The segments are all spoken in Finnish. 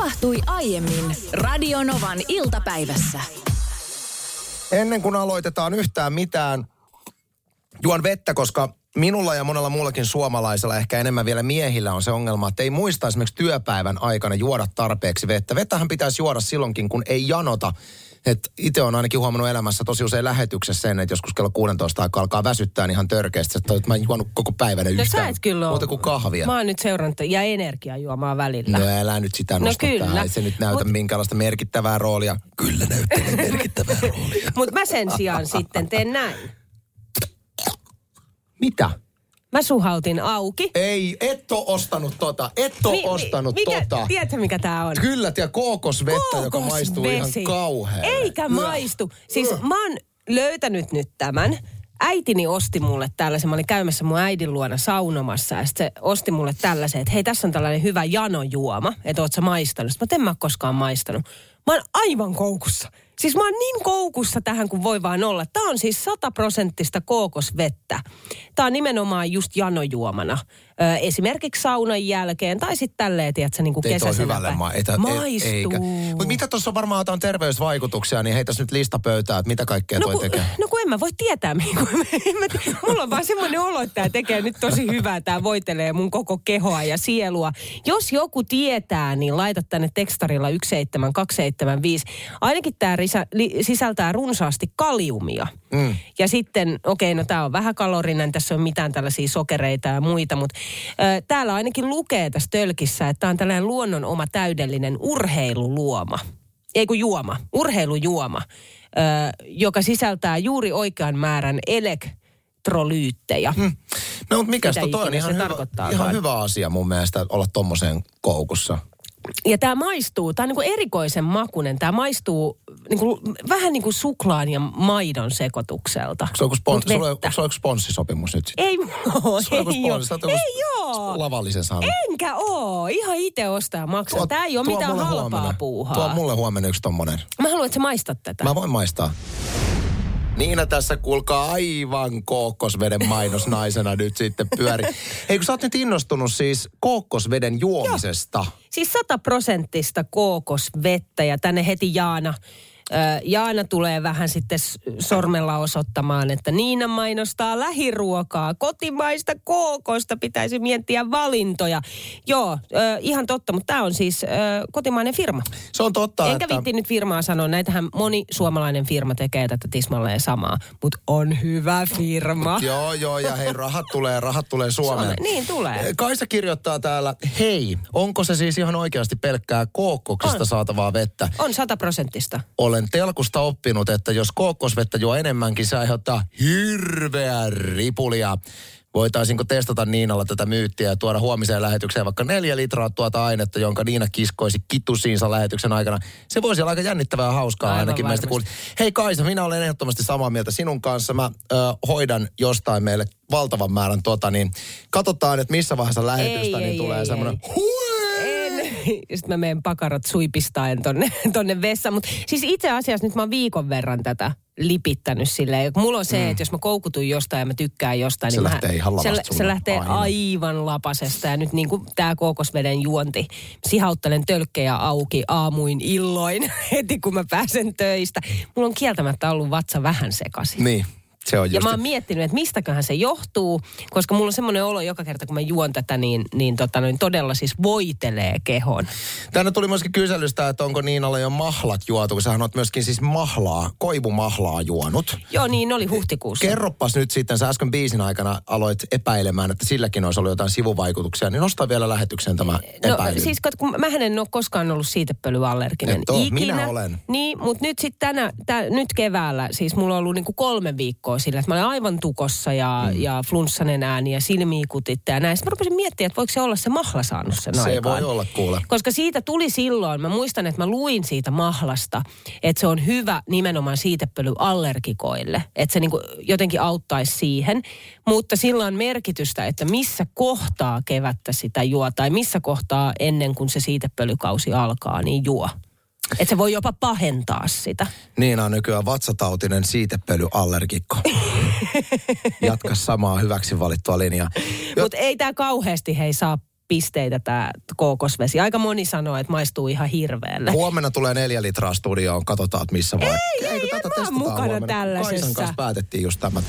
tapahtui aiemmin Radionovan iltapäivässä. Ennen kuin aloitetaan yhtään mitään, juon vettä, koska minulla ja monella muullakin suomalaisella, ehkä enemmän vielä miehillä on se ongelma, että ei muista esimerkiksi työpäivän aikana juoda tarpeeksi vettä. Vettähän pitäisi juoda silloinkin, kun ei janota. Et itse on ainakin huomannut elämässä tosi usein lähetyksessä sen, että joskus kello 16 aikaa alkaa väsyttää niin ihan törkeästi, että mä en juonut koko päivänä No yhtään. sä et kyllä. Muuta kuin kahvia. Mä oon nyt seurannut ja energiajuomaa välillä. No älä nyt sitä No kyllä. tähän. Ei se nyt näytä Mut- minkäänlaista merkittävää roolia. Kyllä näyttelee merkittävää roolia. Mutta mä sen sijaan sitten teen näin. Mitä? Mä suhautin auki. Ei, et oo ostanut tota. Et oo Mi- mi- ostanut mikä, tota. Tiedätkö mikä tää on? Kyllä, ja kookosvettä, joka maistuu ihan Kookosvesi. kauhean. Eikä maistu. Siis mä oon löytänyt nyt tämän. Äitini osti mulle tällaisen. Mä olin käymässä mun äidin luona saunomassa ja se osti mulle tällaisen, että hei tässä on tällainen hyvä janojuoma, että oot sä maistanut. Sitten mä en mä koskaan maistanut. Mä oon aivan koukussa. Siis mä oon niin koukussa tähän kuin voi vaan olla. Tää on siis sataprosenttista kookosvettä. Tää on nimenomaan just janojuomana. Ö, esimerkiksi saunan jälkeen tai sitten tälleen, tiedätkö, niin kuin Ei toi kesäisenä hyvälle ma- etä, Maistuu. Mutta mitä tuossa on varmaan jotain terveysvaikutuksia, niin heitäs nyt lista pöytään, että mitä kaikkea No toi kun, tekee. no kun en mä voi tietää, mulla on vaan semmoinen olo, että tämä tekee nyt tosi hyvää. Tämä voitelee mun koko kehoa ja sielua. Jos joku tietää, niin laita tänne tekstarilla 17275. Ainakin tämä sisältää runsaasti kaliumia. Mm. Ja sitten, okei, okay, no tämä on vähän kalorinen, tässä on mitään tällaisia sokereita ja muita, mutta täällä ainakin lukee tässä tölkissä, että tämä on tällainen luonnon oma täydellinen urheiluluoma. Ei kun juoma, urheilujuoma, joka sisältää juuri oikean määrän elektrolyyttejä. Hmm. No mutta to, toi on ikinä ihan, se hyvä, ihan hyvä asia mun mielestä olla tommoseen koukussa. Ja tämä maistuu, tämä on niinku erikoisen makunen. Tämä maistuu niinku, vähän niin kuin suklaan ja maidon sekoitukselta. Se joku, spon, sulla, sulla joku sponssisopimus nyt sitten? Ei mulla on joku ei oo. sponssi, Ei oo. Lavallisen saanut. Enkä oo. Ihan itse ostaa ja maksaa. Tuo- Tämä ei ole mitään halpaa huomenna. puuhaa. Tuo mulle huomenna yksi tommonen. Mä haluan, että sä maistat tätä. Mä voin maistaa. Niina tässä kuulkaa aivan kookkosveden mainosnaisena nyt sitten pyöri. Hei kun sä oot nyt innostunut siis kookkosveden juomisesta. Siis sataprosenttista kookosvettä ja tänne heti Jaana. Jaana tulee vähän sitten sormella osoittamaan, että Niina mainostaa lähiruokaa, kotimaista kookosta, pitäisi miettiä valintoja. Joo, ihan totta, mutta tämä on siis kotimainen firma. Se on totta, Enkä että... viitti nyt firmaa sanoa, näitähän moni suomalainen firma tekee tätä tismalleen samaa, mutta on hyvä firma. Joo, joo, ja hei, rahat tulee, rahat tulee Suomeen. Suome- niin tulee. Kaisa kirjoittaa täällä, hei, onko se siis ihan oikeasti pelkkää kookkoksesta On. saatavaa vettä? On sataprosenttista. Olen telkusta oppinut, että jos kookkosvettä juo enemmänkin, se aiheuttaa hirveää ripulia. Voitaisinko testata Niinalla tätä myyttiä ja tuoda huomiseen lähetykseen vaikka neljä litraa tuota ainetta, jonka Niina kiskoisi kitusiinsa lähetyksen aikana. Se voisi olla aika jännittävää ja hauskaa Aivan ainakin meistä varmasti. kuulit. Hei Kaisa, minä olen ehdottomasti samaa mieltä sinun kanssa. Mä ö, hoidan jostain meille valtavan määrän tota, niin katsotaan, että missä vaiheessa lähetystä Ei, niin ei, tulee semmoinen En. Sitten mä menen pakarat suipistaen tonne, tonne vessaan. Mutta siis itse asiassa nyt mä oon viikon verran tätä lipittänyt silleen. Mulla on se, mm. että jos mä koukutun jostain ja mä tykkään jostain, Se niin lähtee mä, ihan se, se lähtee aina. aivan lapasesta. Ja nyt niin kuin tää kookosveden juonti. Sihauttelen tölkkejä auki aamuin illoin heti kun mä pääsen töistä. Mulla on kieltämättä ollut vatsa vähän sekaisin. Niin, se on Ja just. mä oon miettinyt, että mistäköhän se johtuu, koska mulla on semmoinen olo joka kerta, kun mä juon tätä, niin, niin, tota, niin todella siis voitelee kehon. Tänne tuli myöskin kyselystä, että onko Niinalla jo mahlat juotu, kun sähän oot myöskin siis mahlaa, koivumahlaa juonut. Joo, niin oli huhtikuussa. Kerroppas nyt sitten, sä äsken biisin aikana aloit epäilemään, että silläkin olisi ollut jotain sivuvaikutuksia, niin nosta vielä lähetykseen tämä No epäily. siis kat- kun mähän en ole koskaan ollut siitepölyallerginen. Et oo, minä olen. Niin, mutta nyt sitten tänä, tä, nyt keväällä, siis mulla on ollut niinku kolme viikkoa sillä, että mä olen aivan tukossa ja, mm. ja flunssanen ääni ja silmiä kutitte ja näin. Sitten mä rupesin miettimään, että voiko se olla se mahla saanut sen Se aikaan. voi olla, kuule. Koska siitä tuli silloin, mä muistan, että mä luin siitä mahlasta, että se on hyvä nimenomaan siitepölyallergikoille. Että se niinku jotenkin auttaisi siihen. Mutta sillä on merkitystä, että missä kohtaa kevättä sitä juo tai missä kohtaa ennen kuin se siitepölykausi alkaa, niin juo. Että se voi jopa pahentaa sitä. Niina on nykyään vatsatautinen siitepölyallergikko. Jatka samaa hyväksi valittua linjaa. Jo, Mutta ei tämä kauheasti hei saa pisteitä tämä kookosvesi. Aika moni sanoo, että maistuu ihan hirveälle. Huomenna tulee neljä litraa studioon, katsotaan, että missä vai. Ei, ei, en mä mukana huomenna. tällaisessa. Kaisan kanssa päätettiin just tämä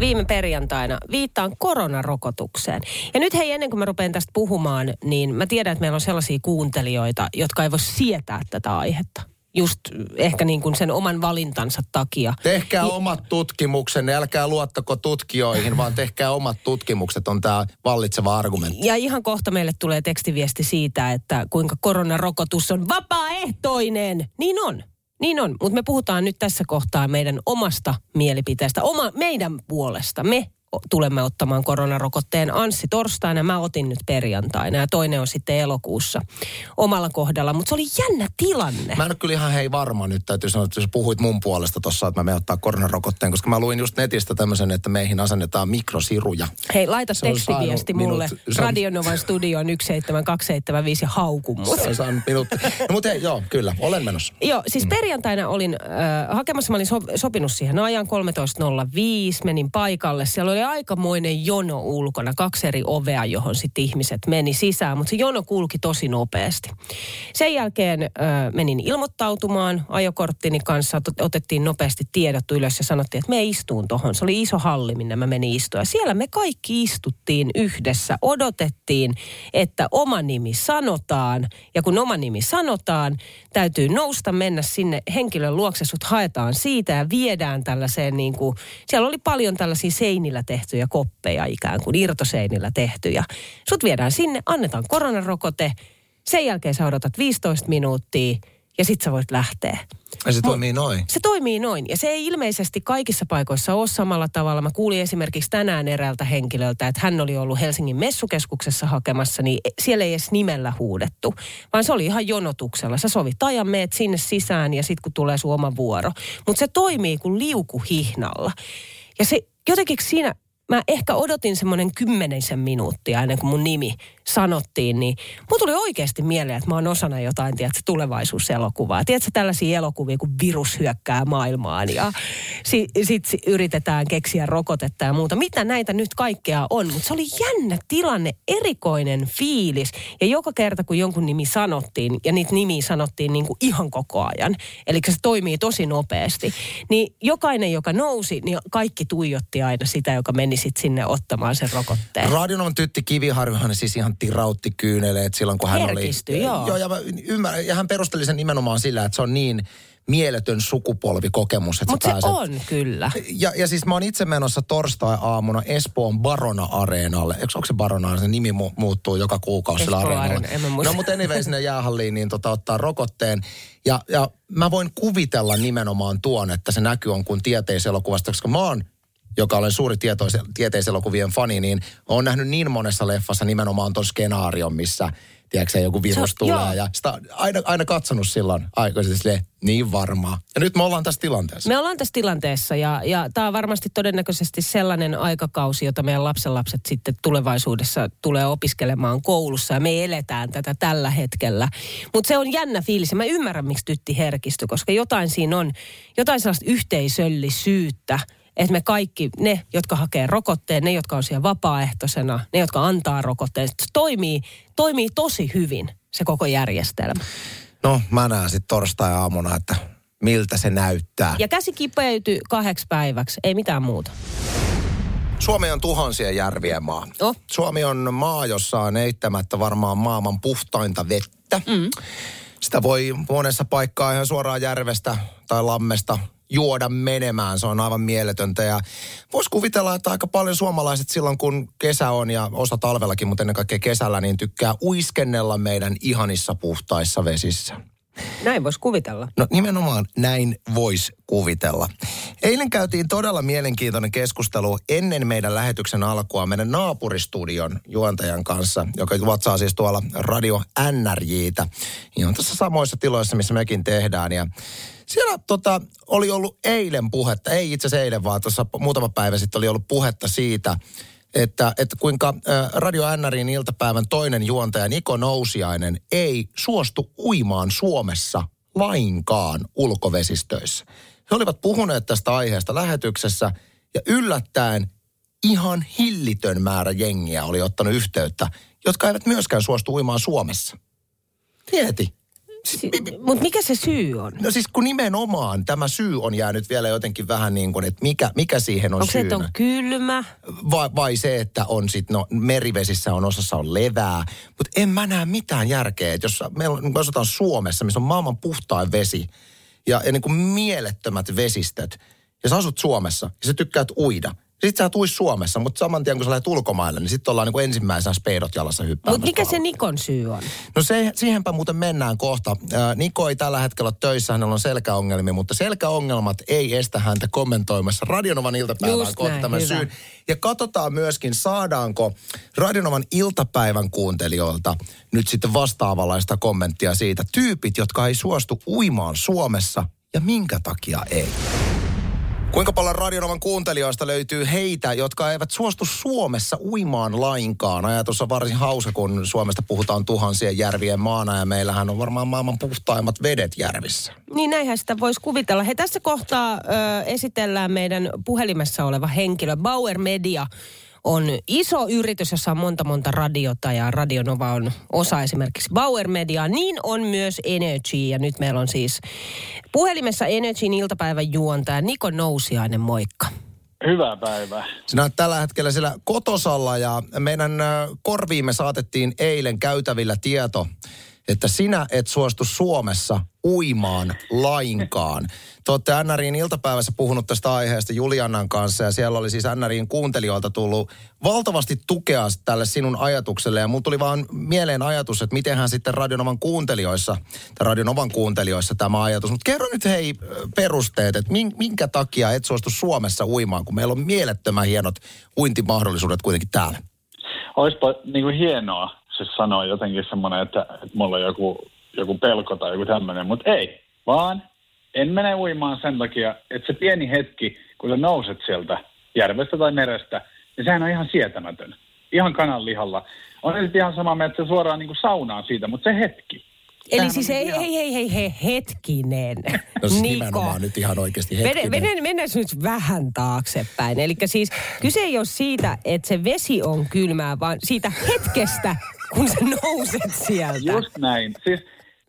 viime perjantaina viittaan koronarokotukseen. Ja nyt hei, ennen kuin mä rupean tästä puhumaan, niin mä tiedän, että meillä on sellaisia kuuntelijoita, jotka ei voi sietää tätä aihetta just ehkä niin kuin sen oman valintansa takia. Tehkää ja, omat tutkimuksenne, älkää luottako tutkijoihin, vaan tehkää omat tutkimukset, on tämä vallitseva argumentti. Ja ihan kohta meille tulee tekstiviesti siitä, että kuinka koronarokotus on vapaaehtoinen. Niin on. Niin on, mutta me puhutaan nyt tässä kohtaa meidän omasta mielipiteestä, oma, meidän puolesta. Me tulemme ottamaan koronarokotteen Anssi torstaina, mä otin nyt perjantaina ja toinen on sitten elokuussa omalla kohdalla, mutta se oli jännä tilanne. Mä en ole kyllä ihan hei varma nyt, täytyy sanoa, että jos puhuit mun puolesta tuossa, että mä menen ottaa koronarokotteen, koska mä luin just netistä tämmöisen, että meihin asennetaan mikrosiruja. Hei, laita se tekstiviesti mulle minut, Radionovan studioon 17275 ja hauku mut. Se on minut. No, mutta hei, joo, kyllä, olen menossa. joo, siis mm. perjantaina olin äh, hakemassa, mä olin so, sopinut siihen ajan 13.05, menin paikalle, siellä oli oli aikamoinen jono ulkona, kaksi eri ovea, johon sitten ihmiset meni sisään, mutta se jono kulki tosi nopeasti. Sen jälkeen ö, menin ilmoittautumaan ajokorttini kanssa, otettiin nopeasti tiedot ylös ja sanottiin, että me istuun tuohon. Se oli iso halli, minne mä menin istua. Siellä me kaikki istuttiin yhdessä, odotettiin, että oma nimi sanotaan. Ja kun oma nimi sanotaan, täytyy nousta, mennä sinne henkilön luokse, sut haetaan siitä ja viedään tällaiseen niin kuin, siellä oli paljon tällaisia seinillä tehtyjä koppeja ikään kuin, irtoseinillä tehtyjä. Sut viedään sinne, annetaan koronarokote, sen jälkeen sä odotat 15 minuuttia ja sit sä voit lähteä. Ja se toimii noin? Se toimii noin. Ja se ei ilmeisesti kaikissa paikoissa ole samalla tavalla. Mä kuulin esimerkiksi tänään eräältä henkilöltä, että hän oli ollut Helsingin messukeskuksessa hakemassa, niin siellä ei edes nimellä huudettu. Vaan se oli ihan jonotuksella. Sä sovit ajan, meet sinne sisään ja sitten kun tulee sun oma vuoro. Mutta se toimii kuin liukuhihnalla. Ja se jotenkin siinä mä ehkä odotin semmoinen kymmenisen minuuttia ennen kuin mun nimi sanottiin, niin mun tuli oikeasti mieleen, että mä oon osana jotain, tiedätkö, tulevaisuuselokuvaa. Tiedätkö tällaisia elokuvia, kun virus hyökkää maailmaan ja sitten sit yritetään keksiä rokotetta ja muuta. Mitä näitä nyt kaikkea on? Mutta se oli jännä tilanne, erikoinen fiilis. Ja joka kerta, kun jonkun nimi sanottiin, ja niitä nimiä sanottiin niin kuin ihan koko ajan, eli se toimii tosi nopeasti, niin jokainen, joka nousi, niin kaikki tuijotti aina sitä, joka meni sitten sinne ottamaan sen rokotteen. Radionovan tytti Kiviharjuhan siis ihan tirautti kyyneleet silloin, kun hän Herkistyi, oli... joo. joo ja, mä ymmärrän, ja hän perusteli sen nimenomaan sillä, että se on niin mieletön sukupolvikokemus, että Mutta se pääset... on kyllä. Ja, ja siis mä oon itse menossa torstai-aamuna Espoon Barona-areenalle. Eikö, onko se Barona, se nimi mu- muuttuu joka kuukausi sillä areenalla. No mutta anyway sinne jäähalliin niin tota, ottaa rokotteen. Ja, ja mä voin kuvitella nimenomaan tuon, että se näky on kuin tieteiselokuvasta, koska mä oon joka olen suuri tieteiselokuvien fani, niin olen nähnyt niin monessa leffassa nimenomaan tuon skenaarion, missä tiedätkö, joku virus tulee. Joo. Ja sitä aina, aina katsonut silloin aikaisesti niin varmaa. Ja nyt me ollaan tässä tilanteessa. Me ollaan tässä tilanteessa ja, ja tämä on varmasti todennäköisesti sellainen aikakausi, jota meidän lapsenlapset sitten tulevaisuudessa tulee opiskelemaan koulussa. Ja me eletään tätä tällä hetkellä. Mutta se on jännä fiilis. Mä ymmärrän, miksi tytti herkistyi, koska jotain siinä on, jotain sellaista yhteisöllisyyttä – että me kaikki, ne, jotka hakee rokotteen, ne, jotka on siellä vapaaehtoisena, ne, jotka antaa rokotteen, toimii, toimii tosi hyvin se koko järjestelmä. No, mä näen sitten torstai-aamuna, että miltä se näyttää. Ja käsi kipeytyy kahdeksi päiväksi, ei mitään muuta. Suomi on tuhansien järvien maa. Oh. Suomi on maa, jossa on eittämättä varmaan maailman puhtainta vettä. Mm. Sitä voi monessa paikkaa ihan suoraan järvestä tai lammesta juoda menemään. Se on aivan mieletöntä ja voisi kuvitella, että aika paljon suomalaiset silloin kun kesä on ja osa talvellakin, mutta ennen kaikkea kesällä, niin tykkää uiskennella meidän ihanissa puhtaissa vesissä. Näin voisi kuvitella. No nimenomaan näin voisi kuvitella. Eilen käytiin todella mielenkiintoinen keskustelu ennen meidän lähetyksen alkua meidän naapuristudion juontajan kanssa, joka vatsaa siis tuolla Radio NRJtä. Ihan tässä samoissa tiloissa, missä mekin tehdään. Ja siellä tota, oli ollut eilen puhetta, ei itse asiassa eilen, vaan tuossa muutama päivä sitten oli ollut puhetta siitä, että, että kuinka Radio NRin iltapäivän toinen juontaja Niko Nousiainen ei suostu uimaan Suomessa lainkaan ulkovesistöissä. He olivat puhuneet tästä aiheesta lähetyksessä ja yllättäen ihan hillitön määrä jengiä oli ottanut yhteyttä, jotka eivät myöskään suostu uimaan Suomessa. Mieti. Si- Mutta mikä se syy on? No siis kun nimenomaan tämä syy on jäänyt vielä jotenkin vähän niin kuin, että mikä, mikä siihen on Onko se, syynä. että on kylmä? vai, vai se, että on sit, no merivesissä on osassa on levää. Mutta en mä näe mitään järkeä, että jos meillä me asutaan Suomessa, missä on maailman puhtain vesi ja, ja niin kuin mielettömät vesistöt, ja sä asut Suomessa ja sä tykkäät uida, sitten sä et ui Suomessa, mutta saman tien kun sä lähdet ulkomaille, niin sitten ollaan niin kuin ensimmäisenä speidot jalassa hyppäämässä. Mutta mikä se. Nikon syy on? No se, siihenpä muuten mennään kohta. Ää, Niko ei tällä hetkellä ole töissä, hänellä on selkäongelmia, mutta selkäongelmat ei estä häntä kommentoimassa Radionovan iltapäivään Just kohta näin, tämän hyvä. syyn. Ja katsotaan myöskin, saadaanko Radionovan iltapäivän kuuntelijoilta nyt sitten vastaavanlaista kommenttia siitä. Tyypit, jotka ei suostu uimaan Suomessa ja minkä takia ei. Kuinka paljon Radionovan kuuntelijoista löytyy heitä, jotka eivät suostu Suomessa uimaan lainkaan? Ajatus on varsin hauska, kun Suomesta puhutaan tuhansien järvien maana ja meillähän on varmaan maailman puhtaimmat vedet järvissä. Niin näinhän sitä voisi kuvitella. He tässä kohtaa ö, esitellään meidän puhelimessa oleva henkilö. Bauer Media on iso yritys, jossa on monta monta radiota ja Radionova on osa esimerkiksi Bauer Mediaa. Niin on myös Energy ja nyt meillä on siis puhelimessa Energyn iltapäivän juontaja Niko Nousiainen, moikka. Hyvää päivää. Sinä olet tällä hetkellä siellä kotosalla ja meidän korviimme saatettiin eilen käytävillä tieto, että sinä et suostu Suomessa uimaan lainkaan. Te olette NRIin iltapäivässä puhunut tästä aiheesta Juliannan kanssa ja siellä oli siis NRIin kuuntelijoilta tullut valtavasti tukea tälle sinun ajatukselle ja mulla tuli vaan mieleen ajatus, että mitenhän sitten Radionovan kuuntelijoissa, tai Radionovan kuuntelijoissa tämä ajatus. Mutta kerro nyt hei perusteet, että min- minkä takia et suostu Suomessa uimaan, kun meillä on mielettömän hienot uintimahdollisuudet kuitenkin täällä. Olisipa niin kuin hienoa se sanoa jotenkin semmoinen, että, että mulla on joku, joku pelko tai joku tämmöinen, mutta ei. Vaan en mene uimaan sen takia, että se pieni hetki, kun sä nouset sieltä järvestä tai merestä, niin sehän on ihan sietämätön. Ihan kananlihalla. On se sitten ihan sama, että suoraan niin kuin saunaan siitä, mutta se hetki. Eli siis ei, ihan- hei, hei, hei, hei, hetkinen. No siis Niko. nyt ihan oikeasti hetkinen. mene, mennään nyt vähän taaksepäin. Eli siis kyse ei ole siitä, että se vesi on kylmää, vaan siitä hetkestä, kun sä nouset sieltä. Just näin. Siis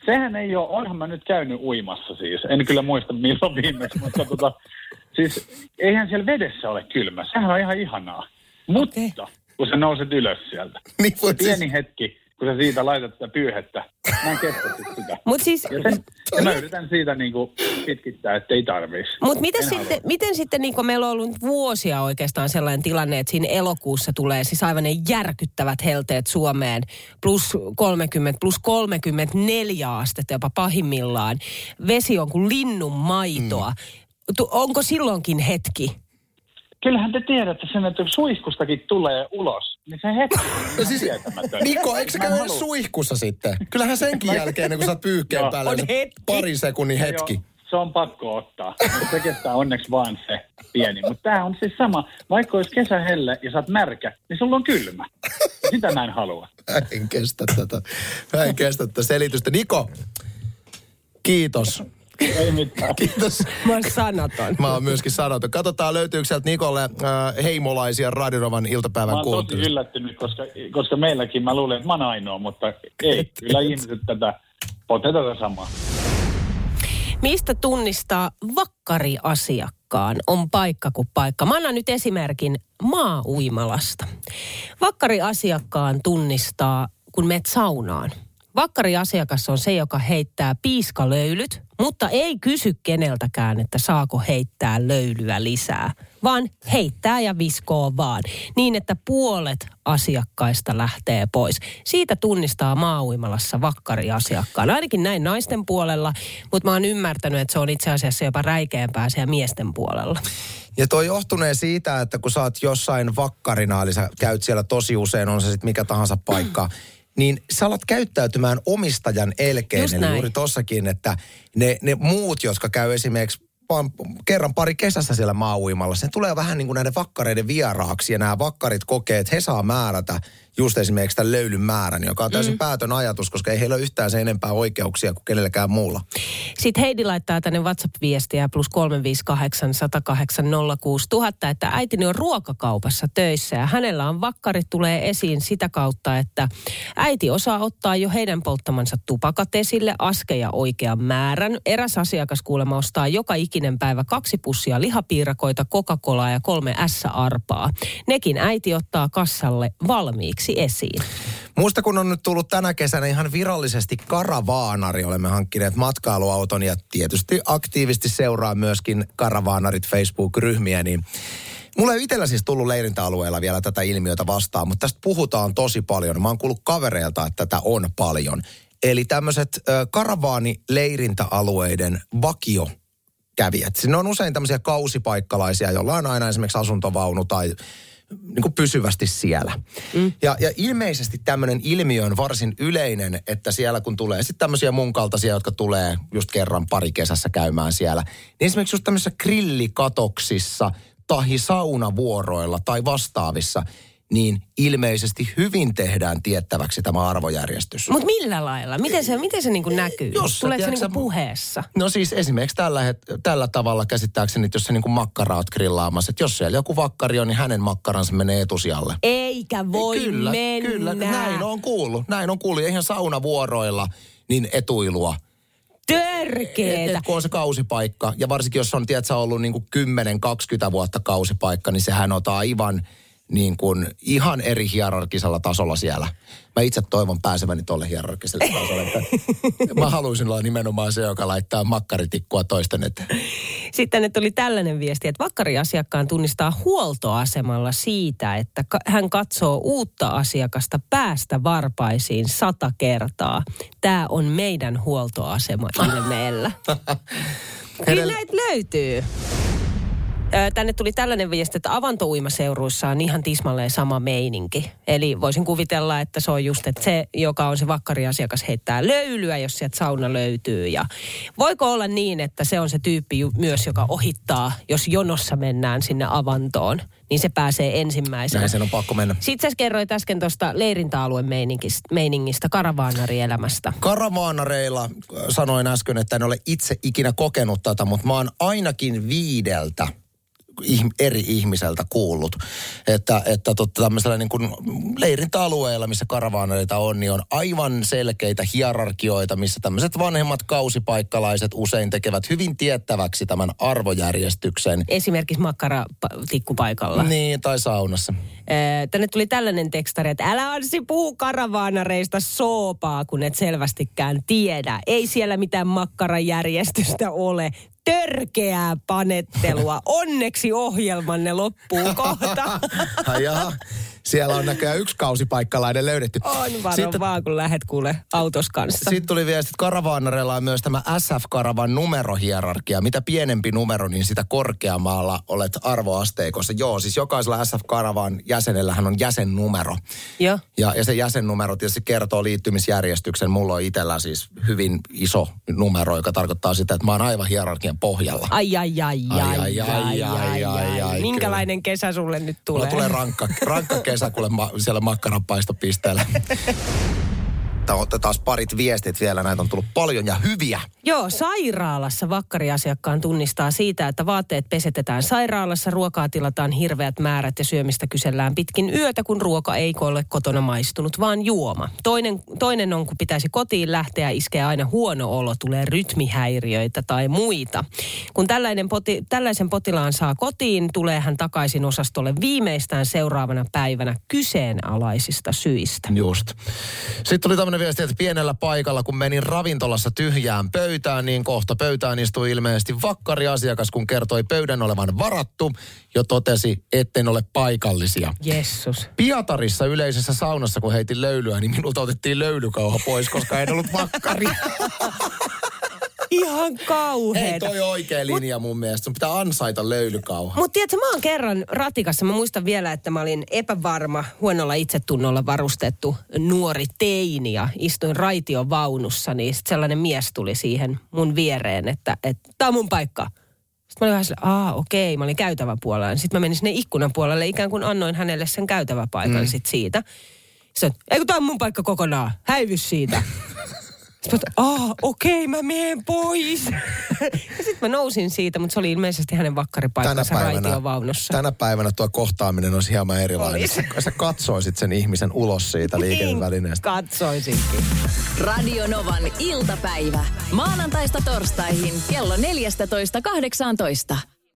sehän ei ole, onhan mä nyt käynyt uimassa siis. En kyllä muista milloin viimeksi, mutta tota, siis eihän siellä vedessä ole kylmä. Sehän on ihan ihanaa. Mutta Okei. kun sä nouset ylös sieltä, Niin, siis, pieni hetki, kun sä siitä laitat sitä pyyhettä, mä en kestä sit sitä. Mutta siis, Ja, sen, ja mä yritän siitä niinku pitkittää, että ei tarvis. mut miten, En sitten, miten sitten, niin meillä on ollut vuosia oikeastaan sellainen tilanne, että siinä elokuussa tulee siis aivan ne järkyttävät helteet Suomeen, plus 30, plus 34 astetta jopa pahimmillaan. Vesi on kuin linnun maitoa. Mm. Onko silloinkin hetki? Kyllähän te tiedätte sen, että kun suihkustakin tulee ulos, niin se hetki on no ihan siis. Niko, eikö sä käy halua. suihkussa sitten? Kyllähän senkin jälkeen, kun sä oot pyyhkeen Joo. päällä, On se hetki. parin sekunnin No hetki. Joo, se on pakko ottaa. Se kestää onneksi vaan se pieni. Mutta tämä on siis sama. Vaikka olisi kesähelle ja sä oot märkä, niin sulla on kylmä. Sitä mä en halua. Mä en kestä tätä. Mä en kestä tätä selitystä. Niko, kiitos. Ei mitään. Kiitos. Mä oon sanaton. Mä oon myöskin sanottu. Katsotaan löytyykö sieltä Nikolle äh, heimolaisia Radionovan Mä iltapäivän oon tosi yllättynyt, koska, koska meilläkin mä luulen, että mä oon ainoa, mutta ei. Kyllä ihmiset tätä, pote tätä samaa. Mistä tunnistaa vakkariasiakkaan on paikka kuin paikka. Mä annan nyt esimerkin maa-uimalasta. Vakkariasiakkaan tunnistaa, kun meet saunaan. Vakkariasiakas on se, joka heittää piiskalöylyt, mutta ei kysy keneltäkään, että saako heittää löylyä lisää, vaan heittää ja viskoo vaan, niin että puolet asiakkaista lähtee pois. Siitä tunnistaa maa-uimalassa vakkariasiakkaan, ainakin näin naisten puolella, mutta mä oon ymmärtänyt, että se on itse asiassa jopa räikeämpää siellä miesten puolella. Ja toi johtunee siitä, että kun sä oot jossain vakkarina, eli sä käyt siellä tosi usein, on se sitten mikä tahansa paikka, niin sä alat käyttäytymään omistajan elkeen. Just Eli näin. juuri tossakin, että ne, ne muut, jotka käy esimerkiksi vaan kerran pari kesässä siellä maa se tulee vähän niin kuin näiden vakkareiden vieraaksi ja nämä vakkarit kokee, että he saa määrätä just esimerkiksi tämän löylyn määrän, joka on täysin mm. päätön ajatus, koska ei heillä ole yhtään sen enempää oikeuksia kuin kenelläkään muulla. Sitten Heidi laittaa tänne WhatsApp-viestiä plus 358 108 06000, että äitini on ruokakaupassa töissä ja hänellä on vakkarit tulee esiin sitä kautta, että äiti osaa ottaa jo heidän polttamansa tupakat esille, askeja oikean määrän. Eräs asiakas kuulemma ostaa joka ikinen päivä kaksi pussia lihapiirakoita, Coca-Colaa ja kolme S-arpaa. Nekin äiti ottaa kassalle valmiiksi esiin. Muista kun on nyt tullut tänä kesänä ihan virallisesti karavaanari, olemme hankkineet matkailuauton ja tietysti aktiivisesti seuraa myöskin karavaanarit Facebook-ryhmiä, niin Mulla ei itsellä siis tullut leirintäalueella vielä tätä ilmiötä vastaan, mutta tästä puhutaan tosi paljon. Mä oon kuullut kavereilta, että tätä on paljon. Eli tämmöiset karavaani-leirintäalueiden vakio kävijät. Siinä on usein tämmöisiä kausipaikkalaisia, joilla on aina esimerkiksi asuntovaunu tai niin kuin pysyvästi siellä. Mm. Ja, ja ilmeisesti tämmöinen ilmiö on varsin yleinen, että siellä kun tulee sitten tämmöisiä mun kaltaisia, jotka tulee just kerran pari kesässä käymään siellä, niin esimerkiksi just tämmöisissä grillikatoksissa tahi saunavuoroilla tai vastaavissa – niin ilmeisesti hyvin tehdään tiettäväksi tämä arvojärjestys. Mutta millä lailla? Miten se, miten se niin kuin näkyy? Jos Tuleeko se niin puheessa? No siis esimerkiksi tällä, tällä tavalla käsittääkseni, että jos se niin kuin oot grillaamassa, että jos siellä joku vakkari on, niin hänen makkaransa menee etusijalle. Eikä voi kyllä, mennä. Kyllä, näin on kuullut. Näin on kuullut. Eihän saunavuoroilla niin etuilua törkeetä. Et, kun on se kausipaikka, ja varsinkin jos on, tiedätkö, ollut niin kuin 10-20 vuotta kausipaikka, niin sehän on aivan niin kuin ihan eri hierarkisella tasolla siellä. Mä itse toivon pääseväni tuolle hierarkiselle tasolle. Että mä haluaisin olla nimenomaan se, joka laittaa makkaritikkua toisten eteen. Sitten että tuli tällainen viesti, että vakkariasiakkaan tunnistaa huoltoasemalla siitä, että hän katsoo uutta asiakasta päästä varpaisiin sata kertaa. Tämä on meidän huoltoasema ilmeellä. Kyllä näitä löytyy. Tänne tuli tällainen viesti, että avantouimaseuruissa on ihan tismalleen sama meininki. Eli voisin kuvitella, että se on just, että se, joka on se vakkariasiakas, heittää löylyä, jos sieltä sauna löytyy. Ja voiko olla niin, että se on se tyyppi myös, joka ohittaa, jos jonossa mennään sinne avantoon, niin se pääsee ensimmäisenä. Näin sen on pakko mennä. Sitten sä kerroit äsken tuosta leirintäalueen meiningistä, karavaanarielämästä. Karavaanareilla sanoin äsken, että en ole itse ikinä kokenut tätä, mutta mä oon ainakin viideltä eri ihmiseltä kuullut, että, että totta tämmöisellä niin kuin leirintäalueella, missä karavaaneita on, niin on aivan selkeitä hierarkioita, missä tämmöiset vanhemmat kausipaikkalaiset usein tekevät hyvin tiettäväksi tämän arvojärjestyksen. Esimerkiksi makkaratikkupaikkalla. Niin, tai saunassa. Tänne tuli tällainen tekstari, että älä Anssi puhu karavaanareista soopaa, kun et selvästikään tiedä. Ei siellä mitään makkarajärjestystä ole törkeää panettelua. Onneksi ohjelmanne loppuu kohta. Siellä on näköjään yksi kausipaikkalainen löydetty. On varo sitten, vaan, kun lähet kuule autos kanssa. Sitten tuli viesti, että karavaanareilla on myös tämä SF-karavan numerohierarkia. Mitä pienempi numero, niin sitä korkeammalla olet arvoasteikossa. Joo, siis jokaisella SF-karavan jäsenellähän on jäsennumero. Joo. Ja, ja se jäsennumero tietysti kertoo liittymisjärjestyksen. Mulla on itsellä siis hyvin iso numero, joka tarkoittaa sitä, että mä oon aivan hierarkian pohjalla. Ai, ai, ai, ai, ai, ai, ai, ai, ai, Minkälainen kesä sulle nyt tulee? Mulla tulee rankka, Kokee kuule ma- siellä makkaranpaistopisteellä. Otetaan parit viestit vielä, näitä on tullut paljon ja hyviä. Joo, sairaalassa vakkariasiakkaan tunnistaa siitä, että vaatteet pesetetään sairaalassa, ruokaa tilataan hirveät määrät ja syömistä kysellään pitkin yötä, kun ruoka ei ole kotona maistunut, vaan juoma. Toinen, toinen on, kun pitäisi kotiin lähteä, iskee aina huono olo, tulee rytmihäiriöitä tai muita. Kun tällainen poti, tällaisen potilaan saa kotiin, tulee hän takaisin osastolle viimeistään seuraavana päivänä kyseenalaisista syistä. Just. Sitten tuli tämmöinen viesti, että pienellä paikalla, kun menin ravintolassa tyhjään pöytään, niin kohta pöytään istui ilmeisesti vakkari asiakas, kun kertoi pöydän olevan varattu jo totesi, etten ole paikallisia. Jessus. Pietarissa yleisessä saunassa, kun heitin löylyä, niin minulta otettiin löylykauha pois, koska en ollut vakkari. Ihan kauheeta. Ei toi oikea linja mun mielestä. Sun pitää ansaita löylykauha. Mutta tiedätkö, mä oon kerran ratikassa. Mä muistan vielä, että mä olin epävarma, huonolla itsetunnolla varustettu nuori teini ja istuin raitiovaunussa. Niin sit sellainen mies tuli siihen mun viereen, että, että tää on mun paikka. Sitten mä olin vähän sille, aa okei, mä olin käytävä puolella. Sitten mä menin sinne ikkunan puolelle, ikään kuin annoin hänelle sen käytäväpaikan mm. sit siitä. Sitten, eikö tämä on mun paikka kokonaan, häivy siitä. Sitten mä ah, okei, okay, mä menen pois. ja sitten mä nousin siitä, mutta se oli ilmeisesti hänen vakkaripaikkansa raitiovaunussa. tänä päivänä tuo kohtaaminen olisi hieman erilainen. Sä, sä katsoisit sen ihmisen ulos siitä liikennevälineestä. Niin, katsoisinkin. Radio Novan iltapäivä. Maanantaista torstaihin kello 14.18.